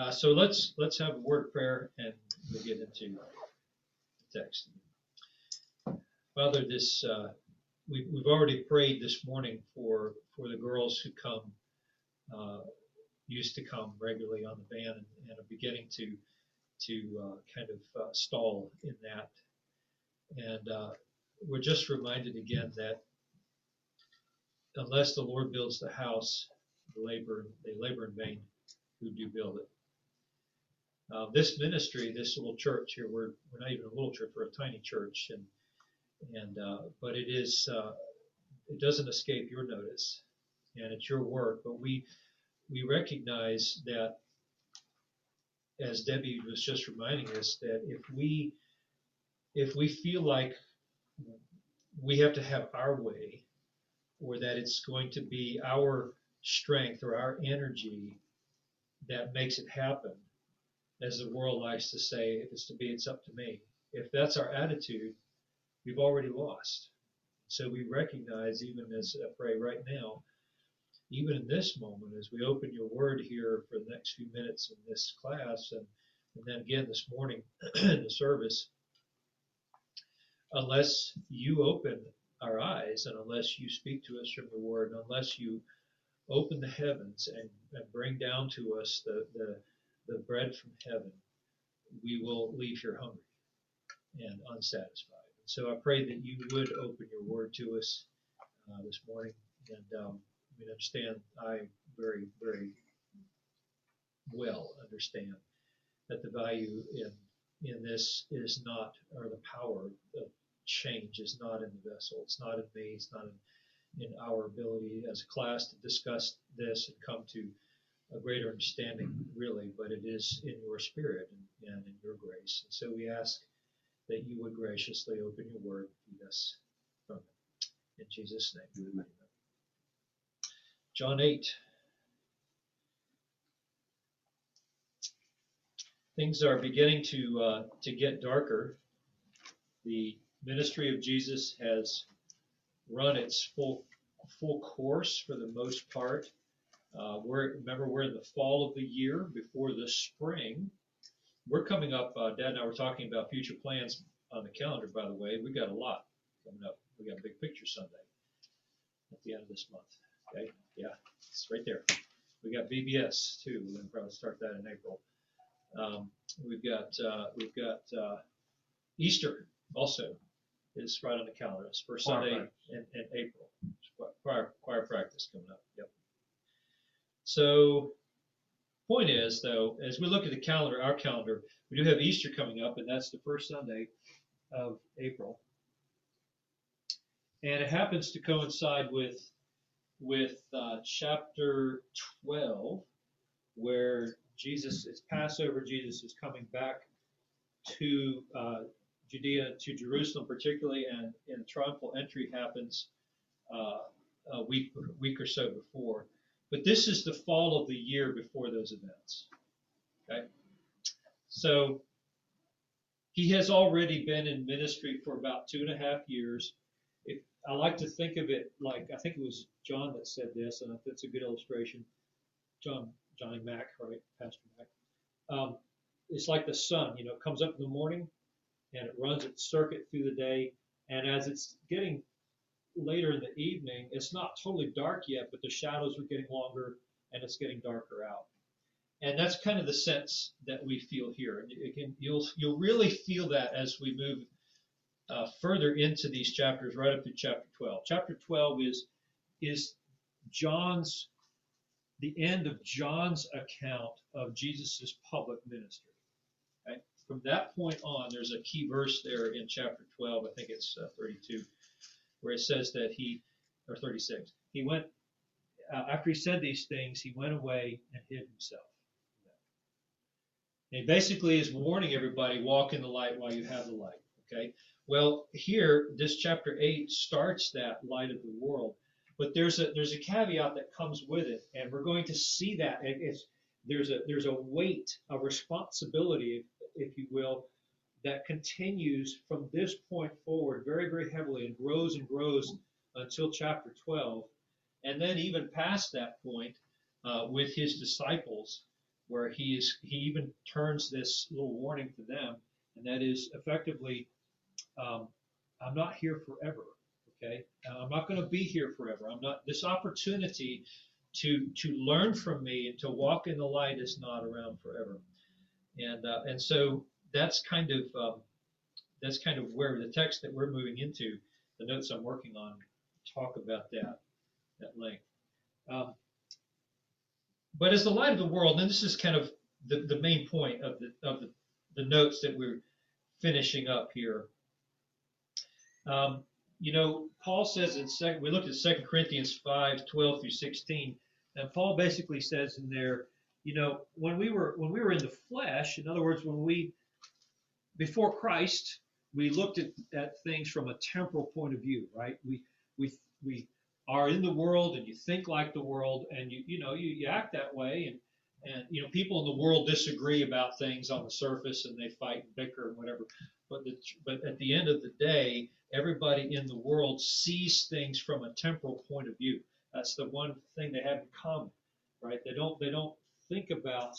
Uh, so let's let's have a word of prayer and we'll get into the text. Father, this uh, we, we've already prayed this morning for for the girls who come uh, used to come regularly on the van and, and are beginning to to uh, kind of uh, stall in that. And uh, we're just reminded again that unless the Lord builds the house, the labor they labor in vain who do build it. Uh, this ministry, this little church here, we're, we're not even a little church, we're a tiny church, and and uh, but it is uh, it doesn't escape your notice, and it's your work. But we we recognize that, as Debbie was just reminding us, that if we if we feel like we have to have our way, or that it's going to be our strength or our energy that makes it happen, as the world likes to say, if it's to be, it's up to me. If that's our attitude, we've already lost. So we recognize, even as I pray right now, even in this moment, as we open your word here for the next few minutes in this class, and, and then again this morning in the service, unless you open our eyes and unless you speak to us from the word, and unless you open the heavens and, and bring down to us the, the, the bread from heaven, we will leave here hungry and unsatisfied. And So I pray that you would open your word to us uh, this morning. And um, I mean, understand, I very, very well understand that the value in in this is not, or the power of change is not in the vessel. It's not in me. It's not in, in our ability as a class to discuss this and come to a greater understanding, really, but it is in your spirit and, and in your grace. And so we ask that you would graciously open your word and feed us from it. In Jesus' name. Amen. John 8. Things are beginning to uh, to get darker. The ministry of Jesus has run its full full course for the most part. Uh, we're remember we're in the fall of the year before the spring we're coming up. Uh, Dad and I were talking about future plans on the calendar. By the way, we got a lot coming up. We got a big picture Sunday at the end of this month. Okay, yeah, it's right there. We got BBS too. We're gonna probably start that in April. Um, we've got uh, we've got uh, Easter also is right on the calendar. It's first Sunday in, in, April. Choir, choir practice coming up. Yep. So Point is, though, as we look at the calendar, our calendar, we do have Easter coming up, and that's the first Sunday of April. And it happens to coincide with with uh, chapter 12, where Jesus, it's Passover, Jesus is coming back to uh, Judea, to Jerusalem particularly, and, and triumphal entry happens uh, a week, week or so before. But this is the fall of the year before those events. Okay? So he has already been in ministry for about two and a half years. If I like to think of it like I think it was John that said this, and that's a good illustration. John Johnny Mack, right, Pastor Mack. Um, it's like the sun, you know, comes up in the morning and it runs its circuit through the day, and as it's getting later in the evening, it's not totally dark yet, but the shadows are getting longer and it's getting darker out. And that's kind of the sense that we feel here. Again, you'll you'll really feel that as we move uh, further into these chapters, right up to chapter 12. Chapter 12 is is John's the end of John's account of Jesus' public ministry. Okay? From that point on, there's a key verse there in chapter 12. I think it's uh, 32 where it says that he, or 36, he went, uh, after he said these things, he went away and hid himself. And he basically is warning everybody, walk in the light while you have the light. Okay. Well, here, this chapter 8 starts that light of the world. But there's a there's a caveat that comes with it, and we're going to see that. There's a there's a weight, a responsibility, if, if you will, that continues from this point forward very, very heavily and grows and grows until chapter 12. And then, even past that point, uh, with his disciples, where he is he even turns this little warning to them, and that is effectively, um, I'm not here forever. Okay, uh, I'm not going to be here forever. I'm not. This opportunity to to learn from me and to walk in the light is not around forever. And uh, and so that's kind of um, that's kind of where the text that we're moving into, the notes I'm working on, talk about that that length. Um, but as the light of the world, and this is kind of the, the main point of the of the, the notes that we're finishing up here. Um, you know, Paul says in second, we looked at Second Corinthians 5, 12 through 16, and Paul basically says in there, you know, when we were when we were in the flesh, in other words, when we before Christ, we looked at, at things from a temporal point of view, right? We we we are in the world and you think like the world and you you know you, you act that way and and you know people in the world disagree about things on the surface and they fight and bicker and whatever. But the, but at the end of the day everybody in the world sees things from a temporal point of view. That's the one thing they have in common right? They don't they don't think about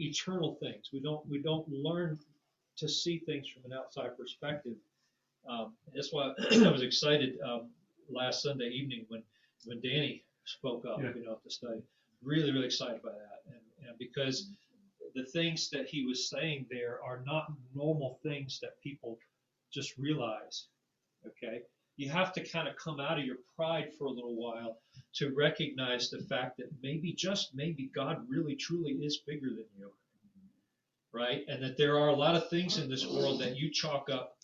eternal things. We don't we don't learn to see things from an outside perspective um, that's why I was excited um, last Sunday evening when when Danny spoke up, Yeah. you know, at the study. Really, really excited by that, and, and because the things that he was saying there are not normal things that people just realize. Okay, you have to kind of come out of your pride for a little while to recognize the fact that maybe, just maybe, God really, truly is bigger than you. Right, and that there are a lot of things in this world that you chalk up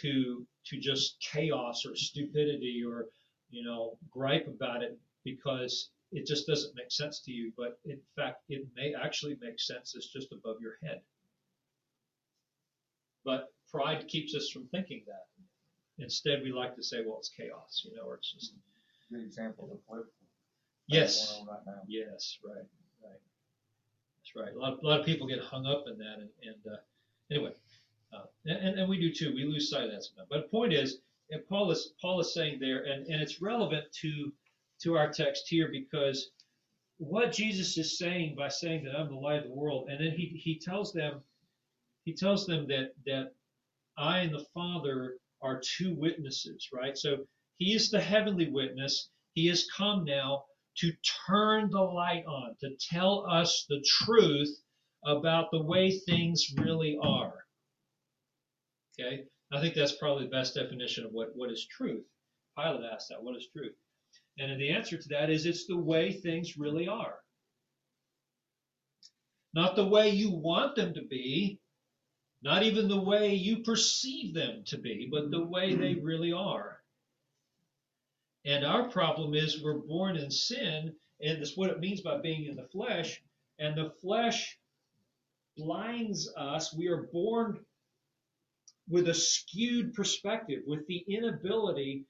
to to just chaos or stupidity or you know gripe about it because it just doesn't make sense to you but in fact it may actually make sense it's just above your head but pride keeps us from thinking that instead we like to say well it's chaos you know or it's just Good example of political. yes right now. Yes, right, right. That's right. A lot, a lot of people get hung up in that, and, and uh, anyway, uh, and, and we do too. We lose sight of that sometimes. But the point is, and Paul is Paul is saying there, and, and it's relevant to to our text here because what Jesus is saying by saying that I'm the light of the world, and then he he tells them he tells them that that I and the Father are two witnesses, right? So he is the heavenly witness. He has come now to turn the light on, to tell us the truth about the way things really are. Okay? I think that's probably the best definition of what, what is truth. Pilate asked that, what is truth? And the answer to that is it's the way things really are. Not the way you want them to be, not even the way you perceive them to be, but the way they really are. And our problem is we're born in sin, and that's what it means by being in the flesh. And the flesh blinds us. We are born with a skewed perspective, with the inability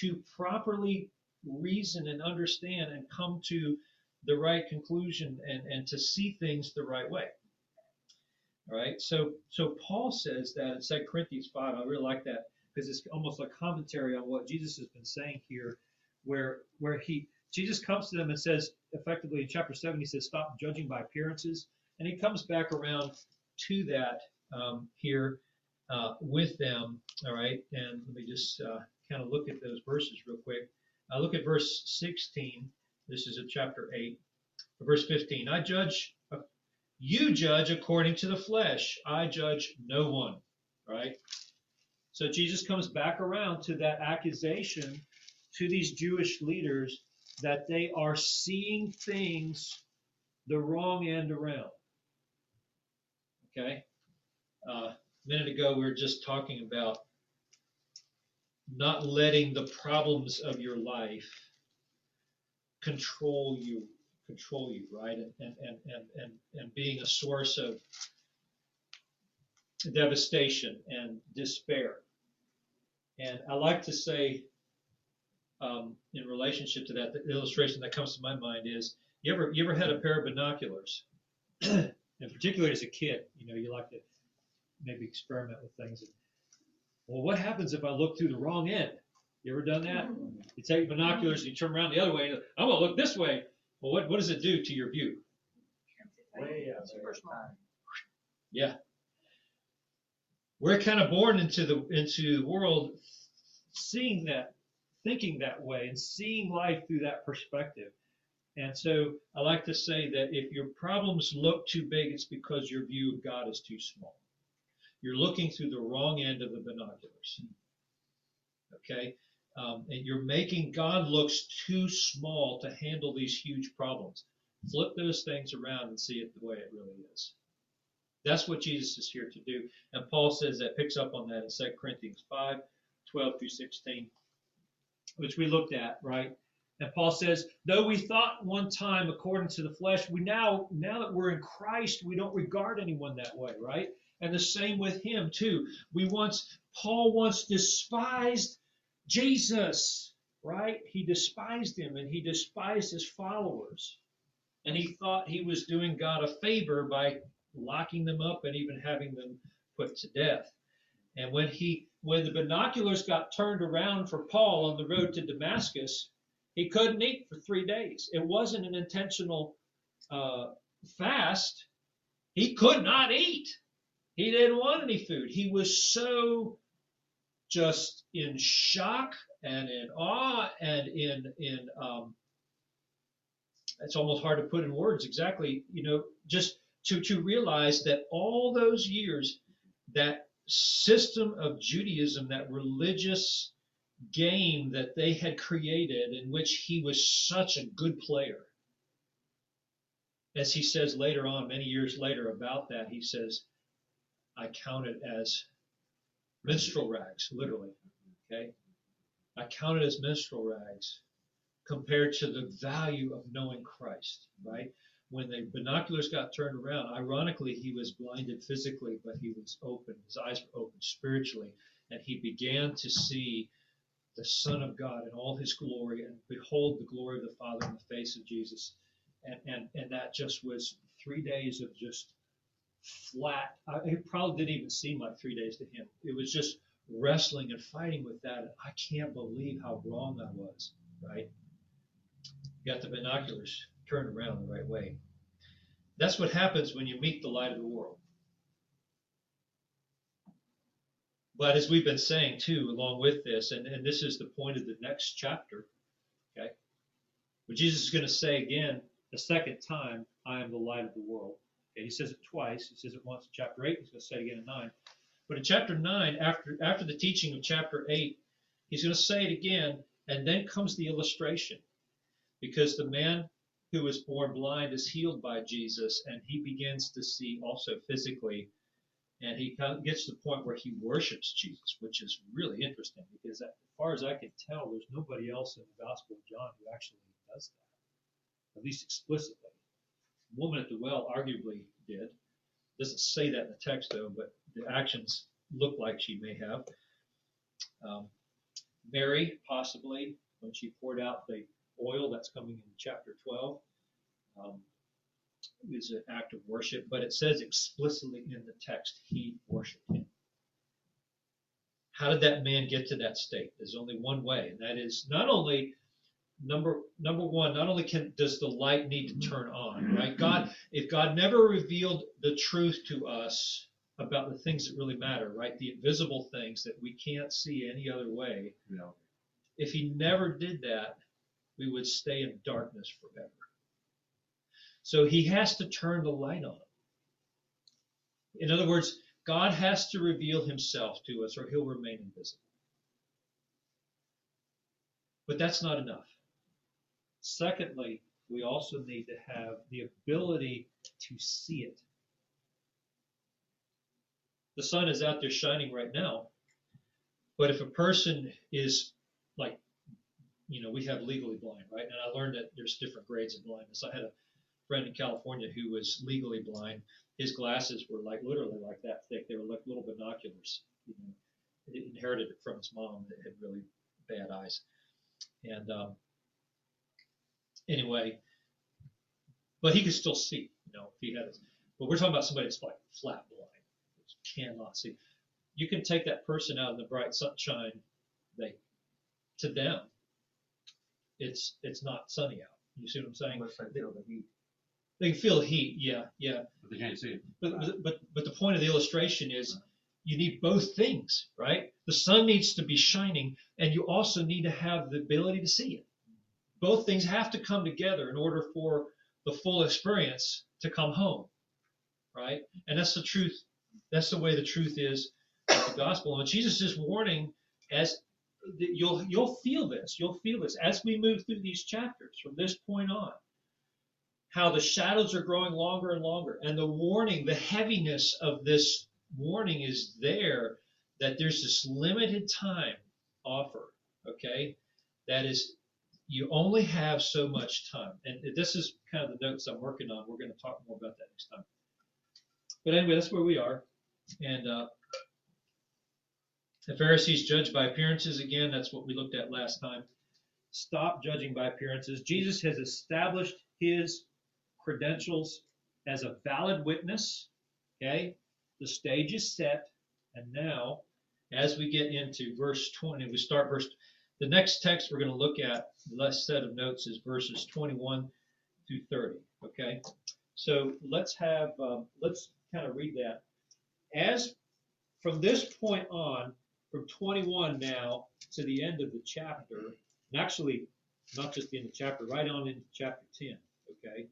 to properly reason and understand and come to the right conclusion and, and to see things the right way. All right. So so Paul says that in 2 Corinthians 5. I really like that because it's almost a commentary on what Jesus has been saying here, where where he Jesus comes to them and says effectively in chapter seven he says stop judging by appearances, and he comes back around to that um, here uh, with them. All right, and let me just uh, kind of look at those verses real quick. Uh, look at verse 16. This is a chapter 8, verse 15. I judge, uh, you judge according to the flesh. I judge no one. Right? So Jesus comes back around to that accusation to these Jewish leaders that they are seeing things the wrong end around. Okay? Uh, a minute ago, we were just talking about not letting the problems of your life control you control you right and and and and, and, and being a source of devastation and despair and i like to say um, in relationship to that the illustration that comes to my mind is you ever you ever had a pair of binoculars and particularly as a kid you know you like to maybe experiment with things and, well, what happens if I look through the wrong end? You ever done that? You take binoculars and you turn around the other way. And, I'm going to look this way. Well, what, what does it do to your view? Way they Super have small. time. Yeah. We're kind of born into the into the world seeing that, thinking that way, and seeing life through that perspective. And so I like to say that if your problems look too big, it's because your view of God is too small. You're looking through the wrong end of the binoculars. Okay? Um, and you're making God looks too small to handle these huge problems. Flip those things around and see it the way it really is. That's what Jesus is here to do. And Paul says that, picks up on that in 2 Corinthians 5 12 through 16, which we looked at, right? And Paul says, though we thought one time according to the flesh, we now, now that we're in Christ, we don't regard anyone that way, right? And the same with him, too. We once, Paul once despised Jesus, right? He despised him and he despised his followers. And he thought he was doing God a favor by locking them up and even having them put to death. And when he when the binoculars got turned around for Paul on the road to Damascus, he couldn't eat for three days. It wasn't an intentional uh, fast. He could not eat. He didn't want any food. He was so just in shock and in awe and in in um, it's almost hard to put in words exactly. You know, just to to realize that all those years that system of Judaism, that religious game that they had created, in which he was such a good player. As he says later on, many years later, about that, he says, I count it as minstrel rags, literally. Okay? I count it as minstrel rags compared to the value of knowing Christ, right? When the binoculars got turned around, ironically, he was blinded physically, but he was open. His eyes were open spiritually, and he began to see the Son of God in all his glory and behold the glory of the Father in the face of Jesus. And, and, and that just was three days of just flat. I, it probably didn't even seem like three days to him. It was just wrestling and fighting with that. And I can't believe how wrong I was, right? You Got the binoculars turned around the right way. That's what happens when you meet the light of the world. But as we've been saying too, along with this, and, and this is the point of the next chapter, okay? But Jesus is going to say again, the second time, I am the light of the world. Okay, he says it twice. He says it once in chapter 8, he's going to say it again in 9. But in chapter 9, after, after the teaching of chapter 8, he's going to say it again, and then comes the illustration. Because the man who was born blind is healed by Jesus, and he begins to see also physically, and he gets to the point where he worships Jesus, which is really interesting because, as far as I can tell, there's nobody else in the Gospel of John who actually does that, at least explicitly. The woman at the well arguably did. Doesn't say that in the text though, but the actions look like she may have. Um, Mary, possibly, when she poured out the oil that's coming in chapter 12 um, is an act of worship, but it says explicitly in the text, he worshiped him. How did that man get to that state? There's only one way, and that is not only number number one, not only can does the light need to turn on, right? God, if God never revealed the truth to us about the things that really matter, right? The invisible things that we can't see any other way. Yeah. If he never did that, we would stay in darkness forever. So he has to turn the light on. In other words, God has to reveal himself to us or he'll remain invisible. But that's not enough. Secondly, we also need to have the ability to see it. The sun is out there shining right now, but if a person is you know, we have legally blind, right? And I learned that there's different grades of blindness. I had a friend in California who was legally blind. His glasses were like literally like that thick. They were like little binoculars. You know, he inherited it from his mom that had really bad eyes. And um, anyway, but he could still see. You know, if he had. His, but we're talking about somebody that's like flat blind, cannot see. You can take that person out in the bright sunshine. They, to them, it's it's not sunny out. You see what I'm saying? Unless they feel the heat. They can feel the heat, yeah, yeah. but they can't see it. But, but, but, but the point of the illustration is you need both things, right? The sun needs to be shining and you also need to have the ability to see it. Both things have to come together in order for the full experience to come home, right? And that's the truth. That's the way the truth is of the gospel. And Jesus is warning as you'll you'll feel this. You'll feel this as we move through these chapters from this point on how the shadows are growing longer and longer. And the warning, the heaviness of this warning is there that there's this limited time offer, okay? That is, you only have so much time. And this is kind of the notes I'm working on. We're going to talk more about that next time. But anyway, that's where we are. And uh, the Pharisees judge by appearances. Again, that's what we looked at last time. Stop judging by appearances. Jesus has established his credentials as a valid witness. Okay, the stage is set, and now, as we get into verse 20, we start verse. The next text we're going to look at, the last set of notes, is verses 21 through 30. Okay, so let's have um, let's kind of read that. As from this point on, from 21 now to the end of the chapter, and actually not just the end of the chapter, right on into chapter 10. Okay,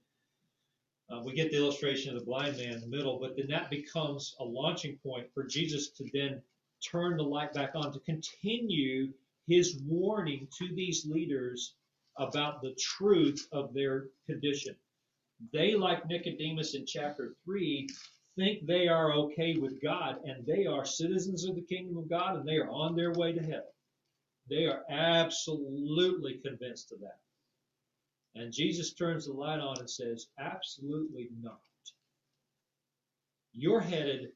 uh, we get the illustration of the blind man in the middle, but then that becomes a launching point for Jesus to then turn the light back on to continue his warning to these leaders about the truth of their condition. They, like Nicodemus in chapter 3, think they are okay with God and they are citizens of the kingdom of God and they are on their way to heaven. They are absolutely convinced of that. And Jesus turns the light on and says, Absolutely not. You're headed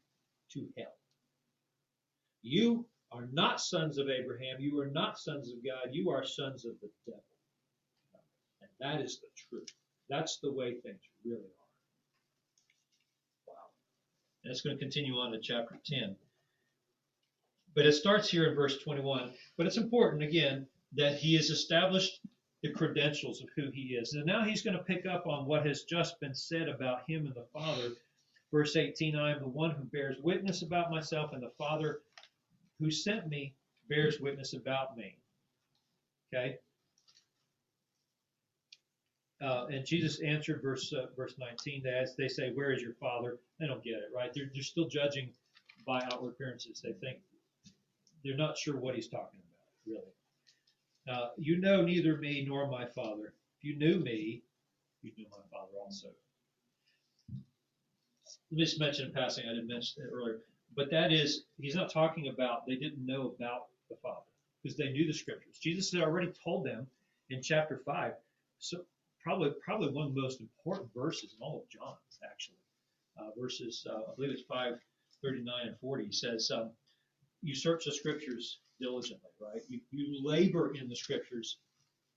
to hell. You are not sons of Abraham. You are not sons of God. You are sons of the devil. And that is the truth. That's the way things really are. And it's going to continue on to chapter 10. But it starts here in verse 21. But it's important, again, that he has established the credentials of who he is. And now he's going to pick up on what has just been said about him and the Father. Verse 18 I am the one who bears witness about myself, and the Father who sent me bears witness about me. Okay? Uh, and Jesus answered, verse uh, verse 19, as they say, "Where is your father?" They don't get it, right? They're, they're still judging by outward appearances. They think they're not sure what he's talking about, really. Uh, you know neither me nor my Father. If you knew me, you knew my Father also. Let me just mention in passing, I didn't mention it earlier, but that is, he's not talking about they didn't know about the Father because they knew the Scriptures. Jesus had already told them in chapter five, so probably probably one of the most important verses in all of John, actually, uh, verses uh, I believe it's five thirty nine and forty. He says, um, "You search the Scriptures diligently, right? You, you labor in the scriptures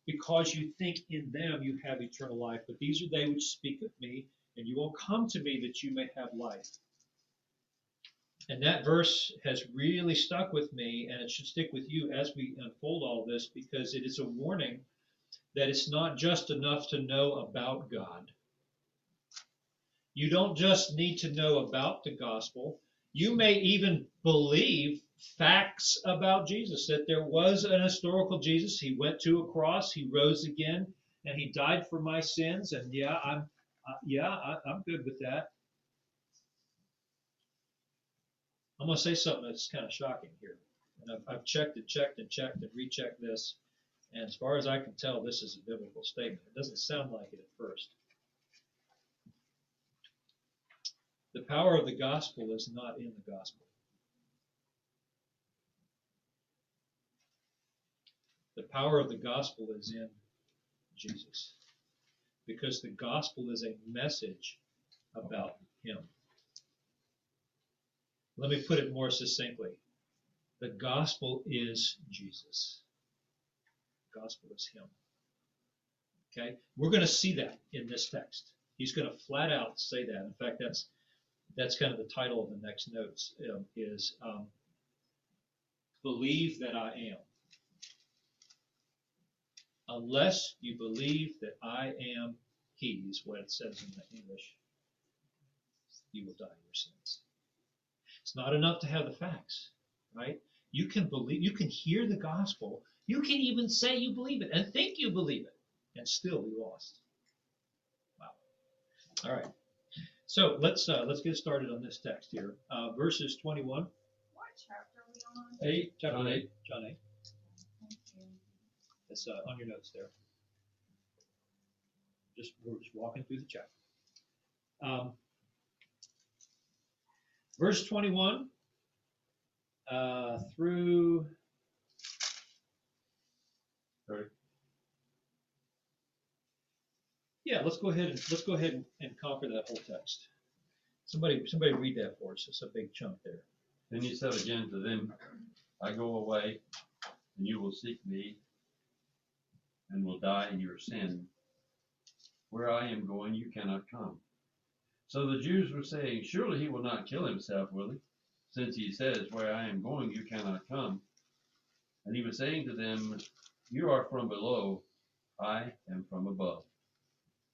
because you think in them you have eternal life. But these are they which speak of me, and you will come to me that you may have life. And that verse has really stuck with me, and it should stick with you as we unfold all this because it is a warning that it's not just enough to know about God. You don't just need to know about the gospel. You may even believe facts about Jesus that there was an historical Jesus. He went to a cross, he rose again, and he died for my sins. And yeah, I'm uh, yeah, I, I'm good with that. I'm going to say something that's kind of shocking here. And I've, I've checked and checked and checked and rechecked this. And as far as I can tell, this is a biblical statement. It doesn't sound like it at first. The power of the gospel is not in the gospel. The power of the gospel is in Jesus. Because the gospel is a message about him. Let me put it more succinctly. The gospel is Jesus. Gospel is him. Okay? We're going to see that in this text. He's going to flat out say that. In fact, that's that's kind of the title of the next notes um, is um, believe that I am unless you believe that I am He is what it says in the English. You will die in your sins. It's not enough to have the facts, right? You can believe, you can hear the gospel, you can even say you believe it and think you believe it, and still be lost. Wow. All right. So let's uh, let's get started on this text here. Uh, verses 21, What chapter are we on? 8, chapter John 8, John 8. Thank you. It's uh, on your notes there. Just we're just walking through the chapter. Um, verse 21 uh, through Sorry. Yeah, let's go ahead and let's go ahead and, and conquer that whole text. Somebody somebody read that for us. It's a big chunk there. Then he said again to them, I go away, and you will seek me, and will die in your sin. Where I am going, you cannot come. So the Jews were saying, Surely he will not kill himself, will he? Since he says, Where I am going, you cannot come. And he was saying to them, You are from below, I am from above.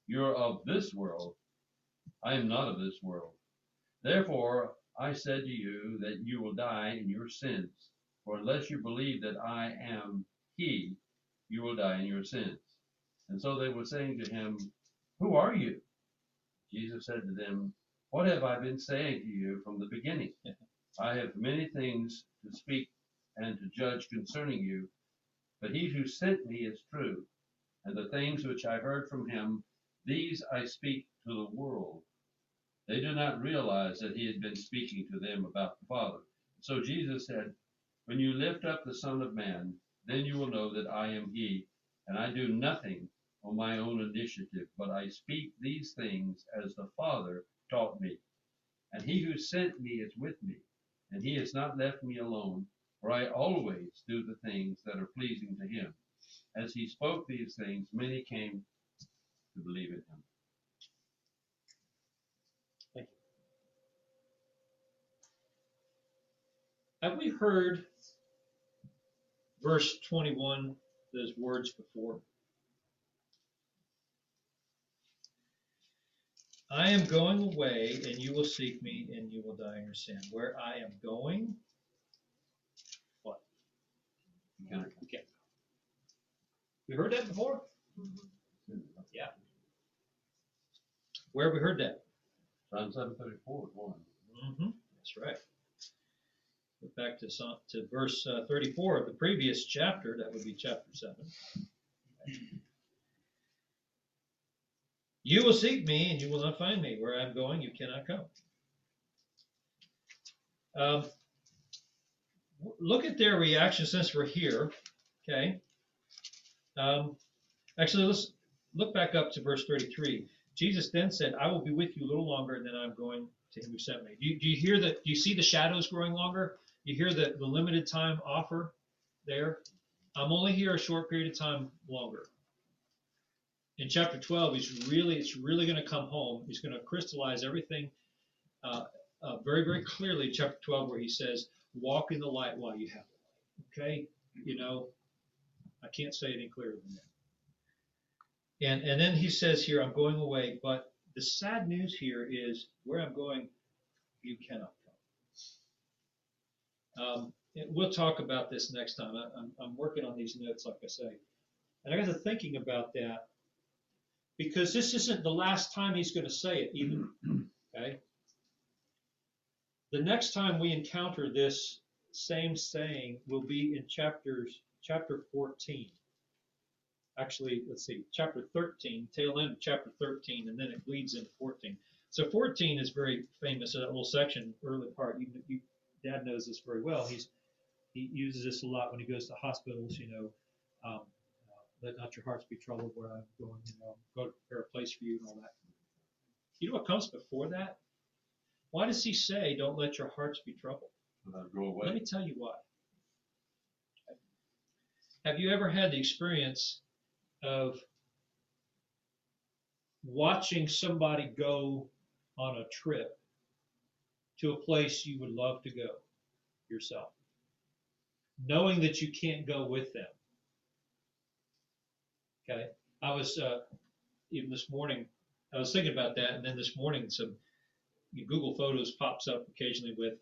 You are of this world, I am not of this world. Therefore, I said to you that you will die in your sins. For unless you believe that I am He, you will die in your sins. And so they were saying to him, Who are you? Jesus said to them, What have I been saying to you from the beginning? I have many things to speak and to judge concerning you, but he who sent me is true, and the things which I heard from him, these I speak to the world. They do not realize that he had been speaking to them about the Father. So Jesus said, When you lift up the Son of Man, then you will know that I am he, and I do nothing on my own initiative, but I speak these things as the Father taught me. And he who sent me is with me, and he has not left me alone, for I always do the things that are pleasing to him. As he spoke these things, many came to believe in him. Have we heard verse 21, those words before? I am going away, and you will seek me, and you will die in your sin. Where I am going, what? You. We heard that before? Yeah. Where have we heard that? Psalm 734 one. Mm-hmm, that's right. Go back to to verse uh, 34 of the previous chapter, that would be chapter 7. You will seek me and you will not find me. Where I'm going, you cannot come. Um, look at their reaction since we're here, okay? Um, actually, let's look back up to verse 33. Jesus then said, I will be with you a little longer, and then I'm going to him who sent me. Do you, do you hear that? do you see the shadows growing longer? You hear the, the limited time offer there? I'm only here a short period of time longer. In chapter 12, he's really, it's really going to come home. He's going to crystallize everything uh, uh, very, very clearly chapter 12, where he says, walk in the light while you have it. Okay? You know, I can't say any clearer than that. And, and then he says here, I'm going away, but the sad news here is where I'm going, you cannot come. Um, we'll talk about this next time. I, I'm, I'm working on these notes, like I say. And I got to thinking about that because this isn't the last time he's going to say it, either. Okay? The next time we encounter this same saying will be in chapters chapter 14 actually, let's see, chapter 13, tail end of chapter 13, and then it bleeds into 14. So 14 is very famous, that little section, early part. You, you, Dad knows this very well. He's he uses this a lot when he goes to hospitals. You know, um, uh, let not your hearts be troubled where I'm going. You know, go to prepare a place for you and all that. You know what comes before that? Why does he say, "Don't let your hearts be troubled"? Go Let me tell you why. Have you ever had the experience of watching somebody go on a trip to a place you would love to go yourself, knowing that you can't go with them? Okay, I was uh, even this morning I was thinking about that, and then this morning some Google Photos pops up occasionally with,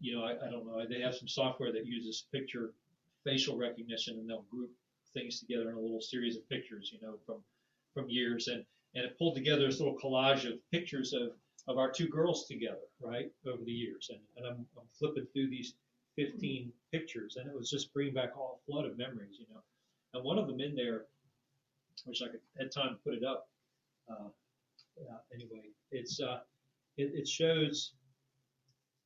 you know, I, I don't know, they have some software that uses picture facial recognition, and they'll group things together in a little series of pictures, you know, from from years, and and it pulled together this little collage of pictures of of our two girls together, right, over the years, and and I'm, I'm flipping through these 15 pictures, and it was just bringing back all a flood of memories, you know, and one of them in there, wish I could had time to put it up. Uh, uh, anyway, it's uh, it, it shows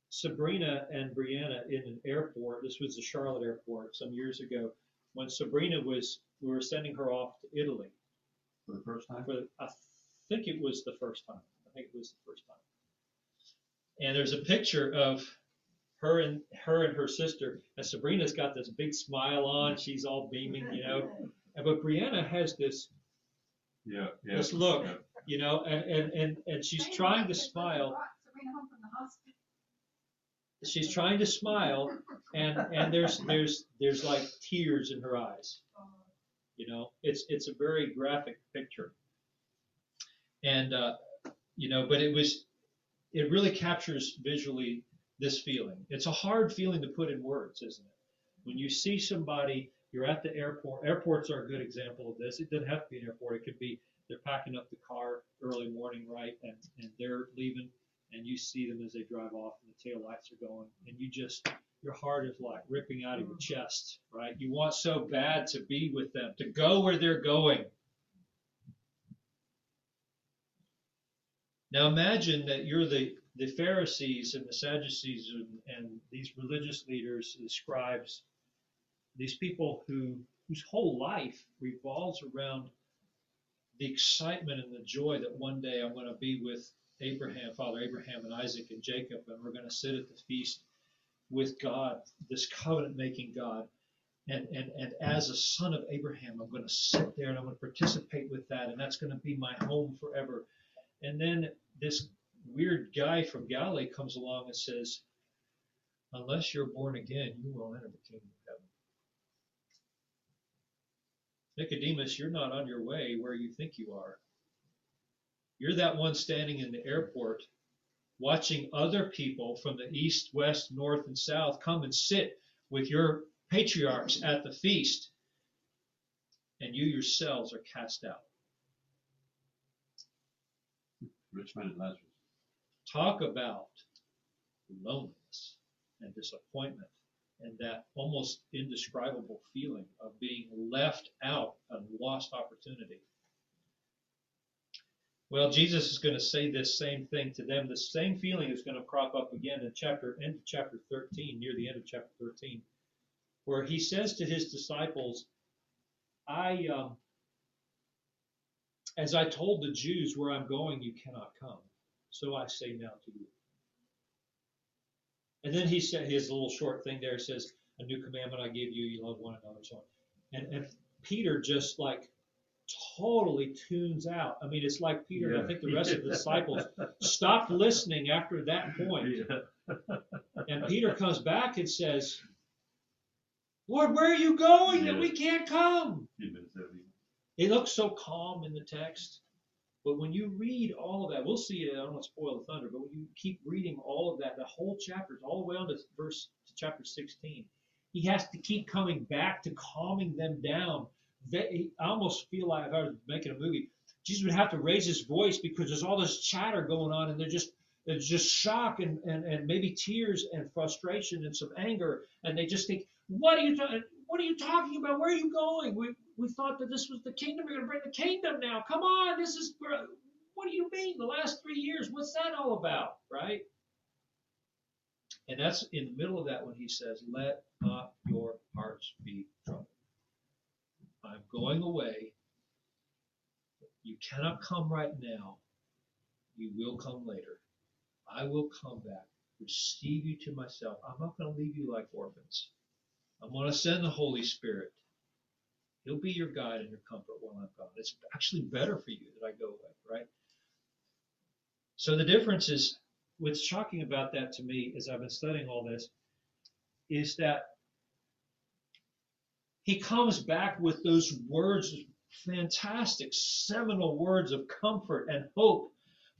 Sabrina and Brianna in an airport. This was the Charlotte airport some years ago when Sabrina was, we were sending her off to Italy. For the first time? For, I think it was the first time. I think it was the first time. And there's a picture of her and her and her sister. And Sabrina's got this big smile on. She's all beaming, you know. And but Brianna has this Yeah, yeah. this look, yeah. You know, and and and, and she's trying to smile. Sabrina home from the hospital. She's trying to smile, and and there's there's there's like tears in her eyes. You know, it's it's a very graphic picture. And uh, you know, but it was it really captures visually this feeling. It's a hard feeling to put in words, isn't it? When you see somebody, you're at the airport. Airports are a good example of this. It doesn't have to be an airport. It could be they're packing up the car early morning, right, and and they're leaving, and you see them as they drive off, and the tail lights are going, and you just your heart is like ripping out of your chest, right? You want so bad to be with them, to go where they're going. Now imagine that you're the, the Pharisees and the Sadducees and, and these religious leaders, the scribes, these people who whose whole life revolves around the excitement and the joy that one day I'm going to be with Abraham, Father Abraham and Isaac and Jacob, and we're going to sit at the feast with God, this covenant making God. And, and, and as a son of Abraham, I'm going to sit there and I'm going to participate with that, and that's going to be my home forever. And then this weird guy from Galilee comes along and says, Unless you're born again, you won't enter the kingdom of heaven. Nicodemus, you're not on your way where you think you are. You're that one standing in the airport watching other people from the east, west, north, and south come and sit with your patriarchs at the feast, and you yourselves are cast out. Rich man and Lazarus. Talk about loneliness and disappointment and that almost indescribable feeling of being left out and lost opportunity. Well, Jesus is going to say this same thing to them. The same feeling is going to crop up again in chapter end of chapter 13, near the end of chapter 13, where he says to his disciples, "I, um, as I told the Jews where I'm going, you cannot come. So I say now to you." And then he said his little short thing there says, "A new commandment I give you: you love one another." So on. And and Peter just like totally tunes out. I mean, it's like Peter and I think the rest of the disciples stopped listening after that point. And Peter comes back and says, Lord, where are you going that we can't come? He'd been seventy. It looks so calm in the text. But when you read all of that, we'll see it. I don't want to spoil the thunder, but when you keep reading all of that, the whole chapters, all the way on to verse to chapter 16, he has to keep coming back to calming them down. They, I almost feel like if I was making a movie, Jesus would have to raise his voice because there's all this chatter going on, and they're just there's just shock and, and, and maybe tears and frustration and some anger, and they just think, what are you ta- what are you talking about? Where are you going? We we thought that this was the kingdom. You're going to bring the kingdom now. Come on, this is what do you mean? The last three years, what's that all about, right? And that's in the middle of that when he says, "Let not your hearts be troubled. I'm going away. You cannot come right now. You will come later. I will come back, receive you to myself. I'm not going to leave you like orphans. I'm going to send the Holy Spirit. He'll be your guide and your comfort while I'm gone. It's actually better for you that I go away, right? So the difference is, what's shocking about that to me, as I've been studying all this, is that he comes back with those words fantastic seminal words of comfort and hope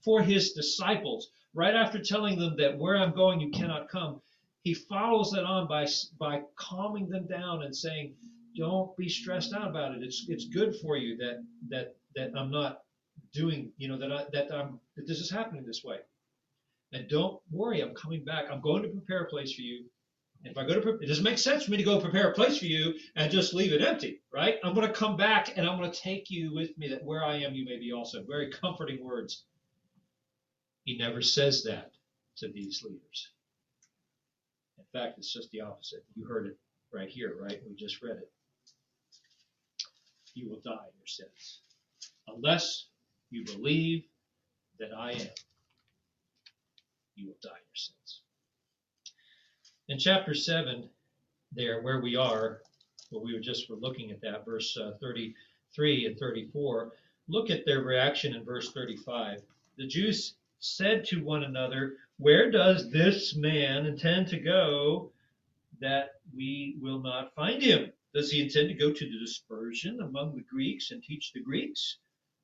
for his disciples. Right after telling them that where I'm going, you cannot come, he follows that on by by calming them down and saying, "Don't be stressed out about it. It's it's good for you that that that I'm not doing, you know, that I that I'm that this is happening this way. And don't worry, I'm coming back. I'm going to prepare a place for you. And if I go to, it doesn't make sense for me to go prepare a place for you and just leave it empty, right? I'm going to come back and I'm going to take you with me that where I am, you may be also. Very comforting words. He never says that to these leaders. In fact, it's just the opposite. You heard it right here, right? We just read it. You will die in your sins. Unless you believe that I am, you will die in your sins. In chapter 7, there where we are, where we were just were looking at that, verse uh, 33 and 34, look at their reaction in verse 35. The Jews said to one another, Where does this man intend to go that we will not find him? Does he intend to go to the dispersion among the Greeks and teach the Greeks?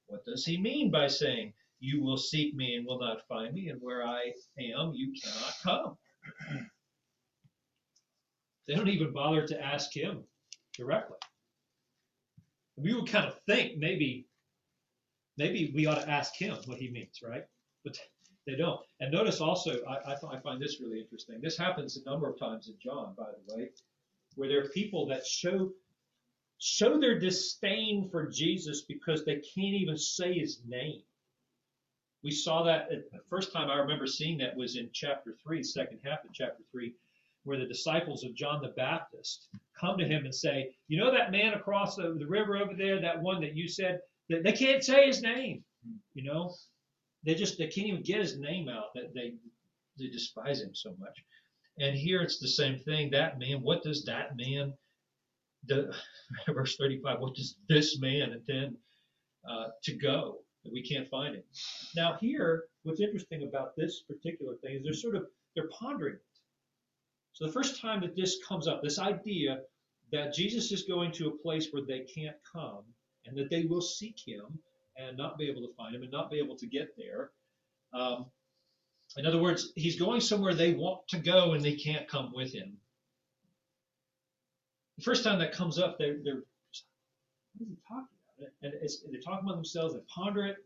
What does he mean by saying, You will seek me and will not find me, and where I am, you cannot come? They don't even bother to ask him directly. We would kind of think maybe, maybe we ought to ask him what he means, right? But they don't. And notice also, I, I, I find this really interesting. This happens a number of times in John, by the way, where there are people that show show their disdain for Jesus because they can't even say his name. We saw that at the first time I remember seeing that was in chapter 3, second half of chapter 3, where the disciples of John the Baptist come to him and say, You know that man across the, the river over there, that one that you said, that they can't say his name. You know, they just they can't even get his name out. That they they despise him so much. And here it's the same thing. That man, what does that man the verse 35 what does this man intend uh, to go that we can't find him now here what's interesting about this particular thing is they're sort of they're pondering it so the first time that this comes up this idea that jesus is going to a place where they can't come and that they will seek him and not be able to find him and not be able to get there um, in other words he's going somewhere they want to go and they can't come with him the first time that comes up, they're, they're what is he talking about? And they're talking about themselves, they ponder it,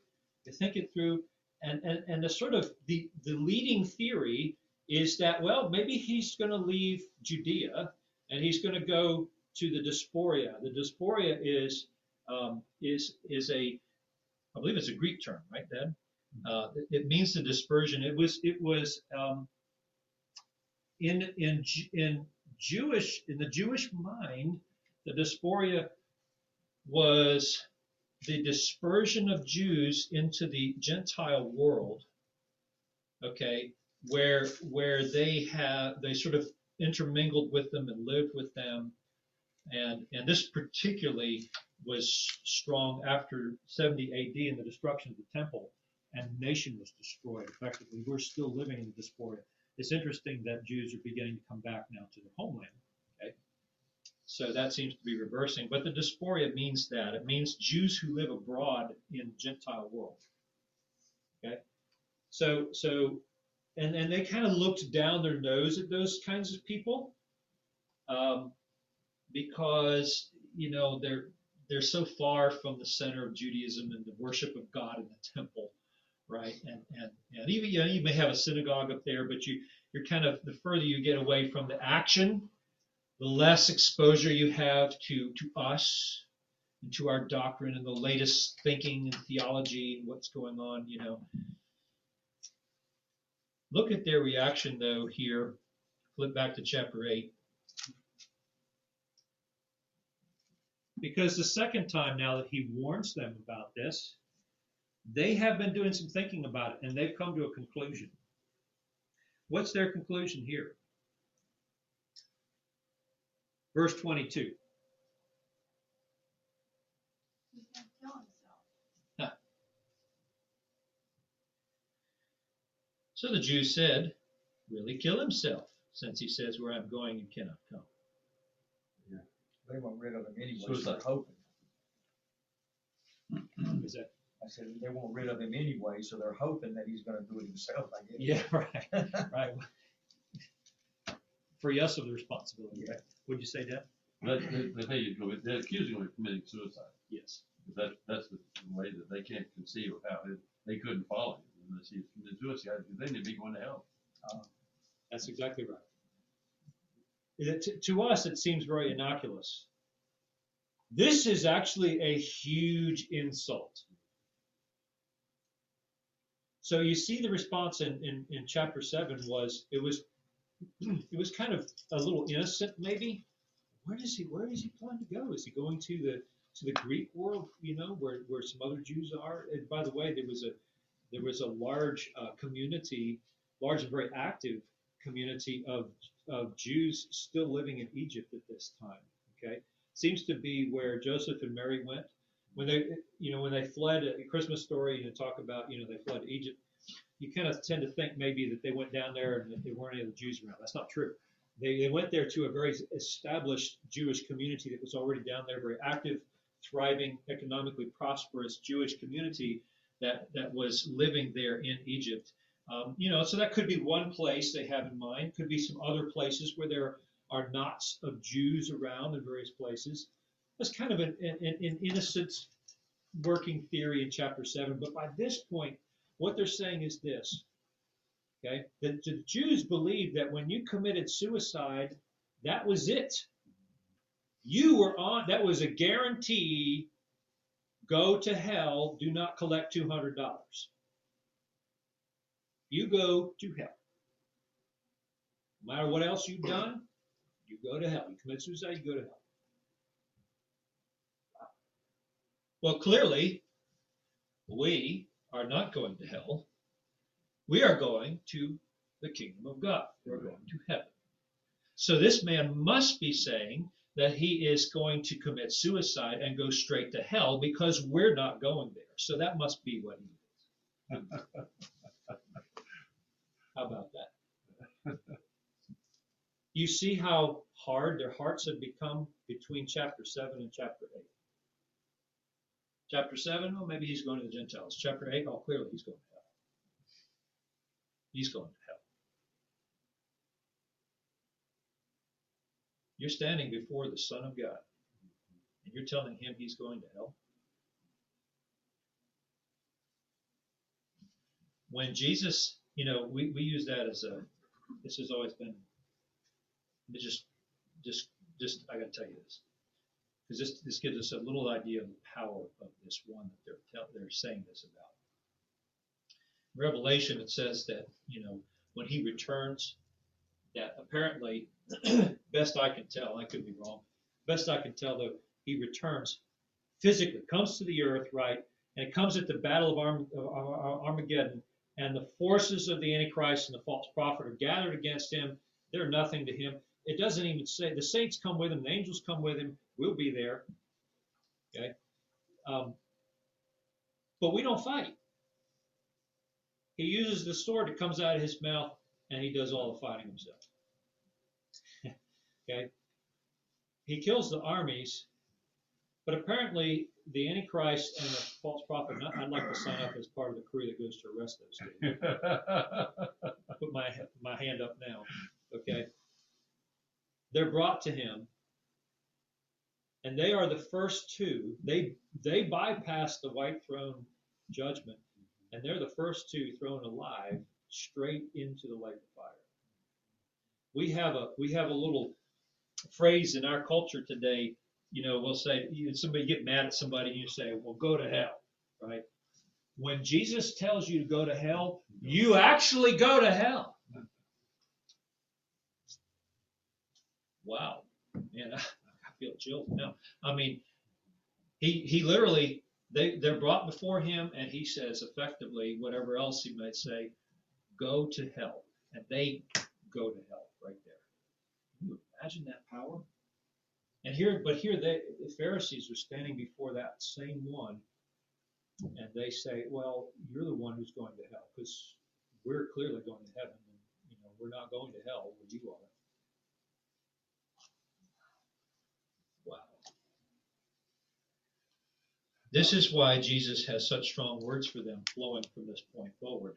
they think it through, and, and, and the sort of the, the leading theory is that, well, maybe he's going to leave Judea and he's going to go to the Diaspora. The Diaspora is um, is is a I believe it's a Greek term, right, Dad? Uh, it, means the dispersion. It was it was um, in in in Jewish in the Jewish mind, the diaspora was the dispersion of Jews into the Gentile world. Okay, where where they have they sort of intermingled with them and lived with them, and and this particularly was strong after 70 A.D. and the destruction of the temple, and the nation was destroyed. Effectively, we're still living in the diaspora it's interesting that Jews are beginning to come back now to their homeland. Okay, so that seems to be reversing. But the diaspora means that it means Jews who live abroad in Gentile world. Okay, so so and and they kind of looked down their nose at those kinds of people um, because you know they're they're so far from the center of Judaism and the worship of God in the temple right? And and and even you know you may have a synagogue up there, but you you're kind of the further you get away from the action, the less exposure you have to to us and to our doctrine and the latest thinking and theology and what's going on, you know. Look at their reaction though here. Flip back to chapter 8. Because the second time now that he warns them about this, they have been doing some thinking about it and they've come to a conclusion. What's their conclusion here? Verse 22. He's gonna kill himself. So the Jews said, Will he kill himself? Since he says, Where I'm going, you cannot come. They want rid of him anyway, so they're hoping. Mm-hmm. Is that, I said, they want rid of him anyway, so they're hoping that he's gonna do it himself, I guess. yeah, right, right. Free us of the responsibility, right? What'd you say, Deb? But the, the thing is, they're accusing him of committing suicide. Yes. That, that's the way that they can't conceive of how it, they couldn't follow him unless he committed suicide, because then they'd be going to hell. That's exactly right. To, to us, it seems very innocuous. This is actually a huge insult. So you see the response in, in, in chapter seven was it was it was kind of a little innocent maybe. Where does he where does he plan to go? Is he going to the to the Greek world, you know, where, where some other Jews are? And by the way, there was a there was a large uh, community, large and very active community of of Jews still living in Egypt at this time. Okay, seems to be where Joseph and Mary went when they, you know, when they fled. A Christmas story, you know, talk about, you know, they fled Egypt. You kind of tend to think maybe that they went down there and that there weren't any other Jews around. That's not true. They, they went there to a very established Jewish community that was already down there, very active, thriving, economically prosperous Jewish community that, that was living there in Egypt. Um, you know, so that could be one place they have in mind. Could be some other places where there are knots of Jews around in various places. That's kind of an, an, an innocent working theory in chapter 7. But by this point, what they're saying is this. Okay? The, the Jews believed that when you committed suicide, that was it. You were on, that was a guarantee go to hell, do not collect $200. You go to hell. No matter what else you've done, you go to hell. You commit suicide, you go to hell. Well, clearly, we are not going to hell. We are going to the kingdom of God. We're going to heaven. So this man must be saying that he is going to commit suicide and go straight to hell because we're not going there. So that must be what he is. How about that? You see how hard their hearts have become between chapter 7 and chapter 8. Chapter 7, well, maybe he's going to the Gentiles. Chapter 8, oh, clearly he's going to hell. He's going to hell. You're standing before the Son of God, and you're telling him he's going to hell. When Jesus, you know, we, we use that as a, this has always been, just, just, just, I gotta tell you this. Because this, this gives us a little idea of the power of this one that they're, tell, they're saying this about. Revelation, it says that, you know, when he returns, that apparently, best I can tell, I could be wrong, best I can tell though, he returns physically, comes to the earth, right, and it comes at the battle of Armageddon, and the forces of the Antichrist and the false prophet are gathered against him. They're nothing to him. It doesn't even say the saints come with him, the angels come with him. We'll be there. Okay, um, but we don't fight. He uses the sword that comes out of his mouth, and he does all the fighting himself. okay, he kills the armies, but apparently the Antichrist and the false prophet. I'd like to sign up as part of the crew that goes to arrest those two. Put my my hand up now. Okay. They're brought to him, and they are the first two. They they bypass the white throne judgment, and they're the first two thrown alive straight into the lake of fire. We have a we have a little phrase in our culture today you know, we'll say somebody get mad at somebody, and you say, "Well, go to hell," right? When Jesus tells you to go to hell, you actually go to hell. Wow, man, I, I feel chilled now. I mean, he he literally they they're brought before him, and he says effectively whatever else he might say, go to hell, and they go to hell right there. Can you imagine that power? And here, but here they, the Pharisees are standing before that same one, and they say, "Well, you're the one who's going to hell, because we're clearly going to heaven, and you know we're not going to hell where you are." Wow. This is why Jesus has such strong words for them flowing from this point forward.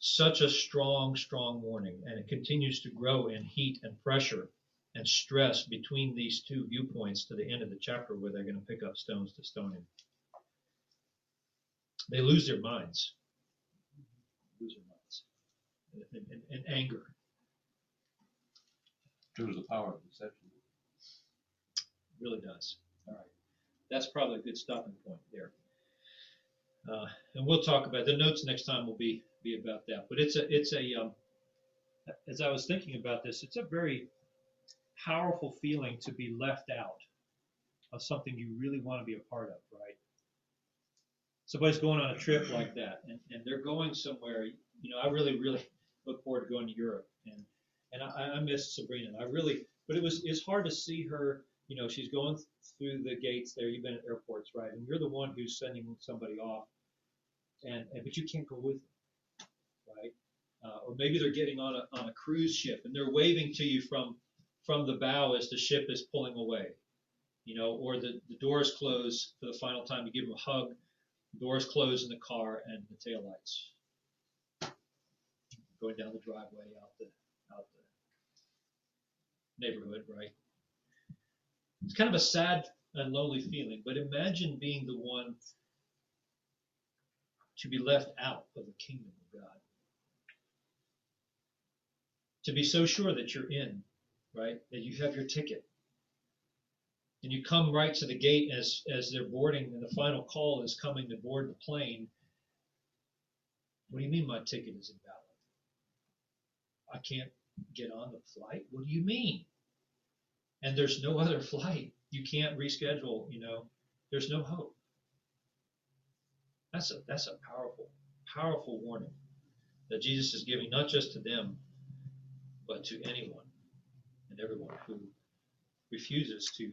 Such a strong, strong warning, and it continues to grow in heat and pressure and stress between these two viewpoints to the end of the chapter where they're going to pick up stones to stone him. They lose their minds. Lose their minds. In, in, in anger. Shows the power of deception. really does. All right. That's probably a good stopping point there. Uh, and we'll talk about the notes next time will be be about that. But it's a it's a um, as I was thinking about this, it's a very powerful feeling to be left out of something you really want to be a part of, right? Somebody's going on a trip like that, and, and they're going somewhere. You know, I really really look forward to going to Europe, and and I, I miss Sabrina. I really, but it was it's hard to see her you know, she's going through the gates there. You've been at airports, right? And you're the one who's sending somebody off, and, and but you can't go with them, right? Uh, or maybe they're getting on a on a cruise ship and they're waving to you from from the bow as the ship is pulling away, you know, or the the doors close for the final time. to give them a hug. Doors close in the car and the taillights going down the driveway out the out the neighborhood, right? it's kind of a sad and lonely feeling, but imagine being the one to be left out of the kingdom of God. To be so sure that you're in, right? That you have your ticket. And you come right to the gate as, as they're boarding and the final call is coming to board the plane. What do you mean my ticket is invalid? I can't get on the flight? What do you mean? and there's no other flight. You can't reschedule, you know, there's no hope. That's a that's a powerful, powerful warning that Jesus is giving not just to them, but to anyone and everyone who refuses to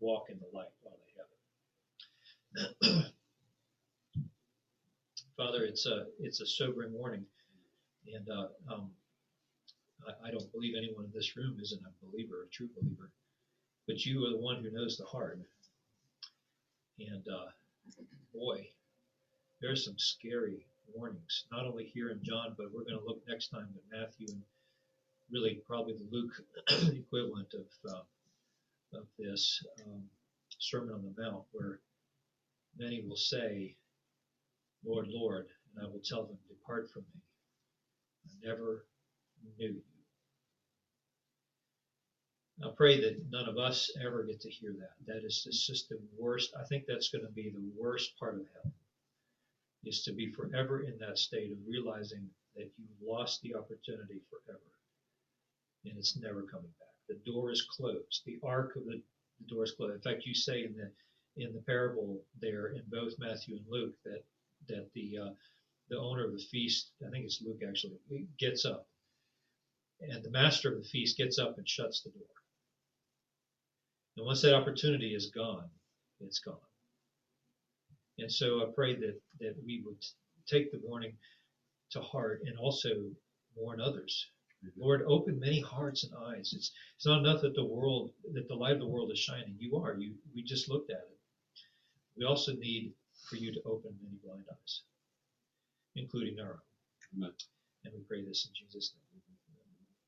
walk in the light while they have it. Father, it's a it's a sobering warning, and uh, um, I, I don't believe anyone in this room isn't a believer, a true believer but you are the one who knows the heart. And uh, boy, there's some scary warnings, not only here in John, but we're going to look next time at Matthew and really probably the Luke equivalent of uh, of this um, Sermon on the Mount, where many will say, "Lord, Lord," and I will tell them, "Depart from me, I never knew you." I pray that none of us ever get to hear that. That is just the worst. I think that's going to be the worst part of hell, is to be forever in that state of realizing that you lost the opportunity forever, and it's never coming back. The door is closed. The ark of the, the door is closed. In fact, you say in the in the parable there in both Matthew and Luke that that the uh, the owner of the feast, I think it's Luke actually, gets up, and the master of the feast gets up and shuts the door. And once that opportunity is gone, it's gone. And so I pray that, that we would take the warning to heart and also warn others. Lord, open many hearts and eyes. It's it's not enough that the world that the light of the world is shining. You are. You we just looked at it. We also need for you to open many blind eyes, including our own. Amen. And we pray this in Jesus' name.